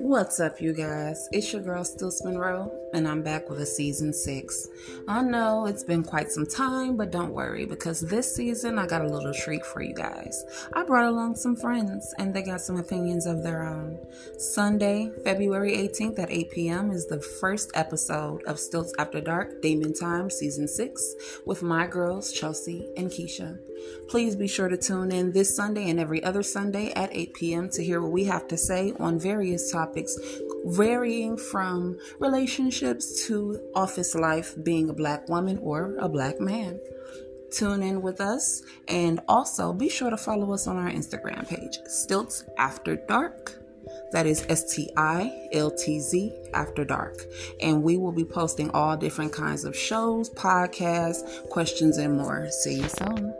What's up, you guys? It's your girl Stiltz Monroe, and I'm back with a season six. I know it's been quite some time, but don't worry because this season I got a little treat for you guys. I brought along some friends, and they got some opinions of their own. Sunday, February 18th at 8 p.m., is the first episode of Stiltz After Dark Demon Time Season 6 with my girls, Chelsea and Keisha. Please be sure to tune in this Sunday and every other Sunday at 8 p.m. to hear what we have to say on various topics, varying from relationships to office life, being a black woman or a black man. Tune in with us and also be sure to follow us on our Instagram page, Stiltz After Dark. That is S T I L T Z After Dark. And we will be posting all different kinds of shows, podcasts, questions, and more. See you soon.